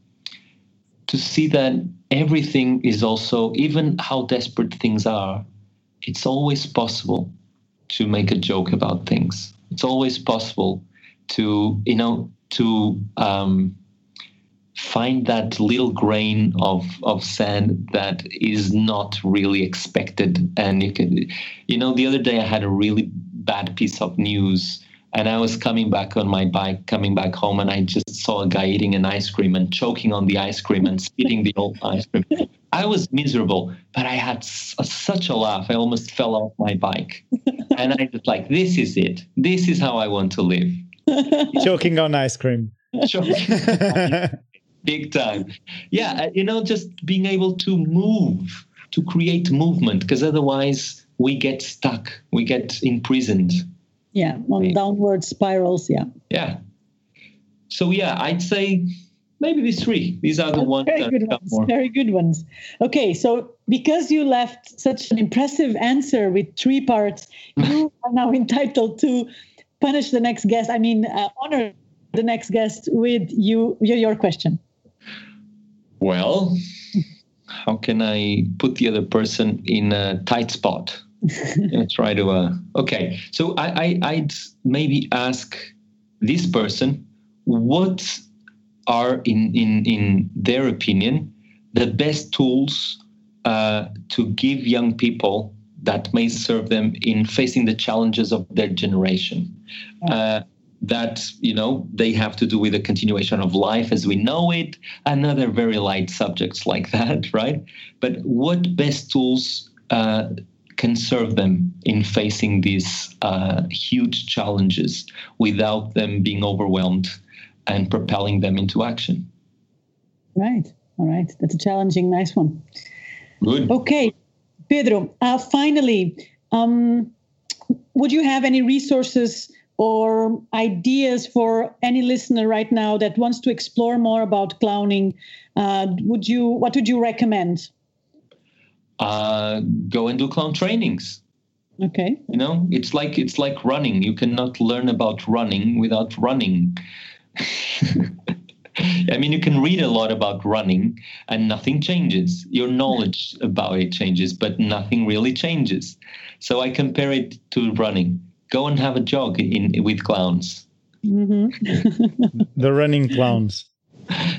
to see that everything is also, even how desperate things are, it's always possible to make a joke about things. It's always possible to, you know, to um, find that little grain of, of sand that is not really expected. And you can, you know, the other day I had a really bad piece of news and I was coming back on my bike, coming back home, and I just saw a guy eating an ice cream and choking on the ice cream and spitting the old ice cream. I was miserable, but I had such a laugh. I almost fell off my bike. And I was like, this is it. This is how I want to live.
choking on ice cream. Choking.
Big time. Yeah, uh, you know, just being able to move, to create movement, because otherwise we get stuck, we get imprisoned
yeah, on downward spirals. Yeah.
Yeah. So yeah, I'd say maybe these three. These are the That's ones.
Very good ones. More. Very good ones. Okay, so because you left such an impressive answer with three parts, you are now entitled to punish the next guest. I mean, uh, honor the next guest with you your question.
Well, how can I put the other person in a tight spot? Yeah, try to. Uh, okay, so I, I would maybe ask this person what are in in in their opinion the best tools uh, to give young people that may serve them in facing the challenges of their generation. Uh, that you know they have to do with the continuation of life as we know it and other very light subjects like that right but what best tools uh, can serve them in facing these uh, huge challenges without them being overwhelmed and propelling them into action.
Right. All right. That's a challenging, nice one.
Good.
Okay. Pedro, uh, finally, um, would you have any resources or ideas for any listener right now that wants to explore more about clowning? Uh, would you? What would you recommend?
Uh, go and do clown trainings.
Okay.
You know, it's like it's like running. You cannot learn about running without running. I mean, you can read a lot about running and nothing changes. Your knowledge about it changes, but nothing really changes. So I compare it to running. Go and have a jog in with clowns.
Mm-hmm. the running clowns.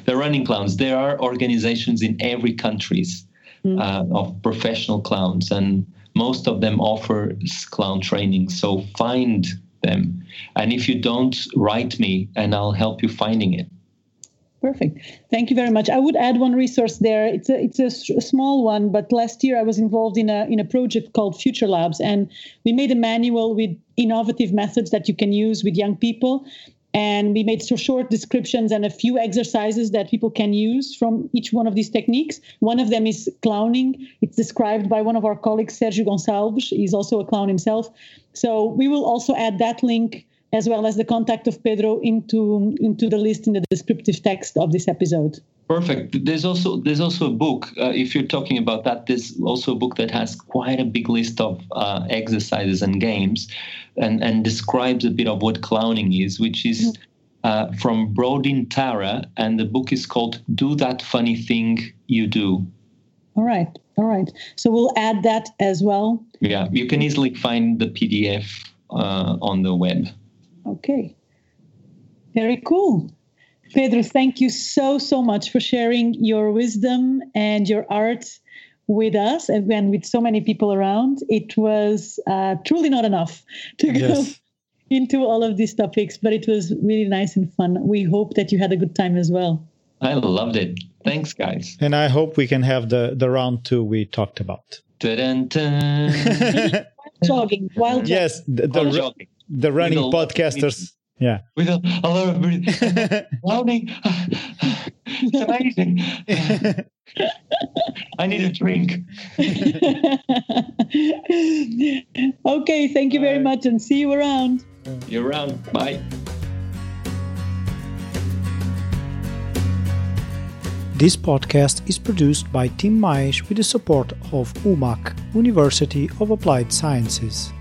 The running clowns. There are organizations in every countries mm. uh, of professional clowns, and most of them offer clown training. So find them, and if you don't, write me, and I'll help you finding it.
Perfect. Thank you very much. I would add one resource there. It's a it's a, a, small one, but last year I was involved in a in a project called Future Labs, and we made a manual with innovative methods that you can use with young people and we made so short descriptions and a few exercises that people can use from each one of these techniques. One of them is clowning. It's described by one of our colleagues, Sergio Gonçalves. He's also a clown himself. So we will also add that link as well as the contact of Pedro into, into the list in the descriptive text of this episode.
Perfect. There's also there's also a book. Uh, if you're talking about that, there's also a book that has quite a big list of uh, exercises and games, and and describes a bit of what clowning is, which is mm-hmm. uh, from Brodin Tara, and the book is called "Do That Funny Thing You Do."
All right, all right. So we'll add that as well.
Yeah, you can easily find the PDF uh, on the web.
Okay. Very cool. Pedro, thank you so, so much for sharing your wisdom and your art with us and when with so many people around, it was uh, truly not enough to go yes. into all of these topics. But it was really nice and fun. We hope that you had a good time as well.
I loved it. Thanks, guys.
And I hope we can have the the round two we talked about.
Dun, dun. jogging, while jogging.
Yes, the, the, jogging. the running podcasters. Yeah.
With a, a lot of running. it's amazing. I need a drink.
okay, thank you very much and see you around.
You're around. Bye.
This podcast is produced by Tim Maish with the support of UMAC, University of Applied Sciences.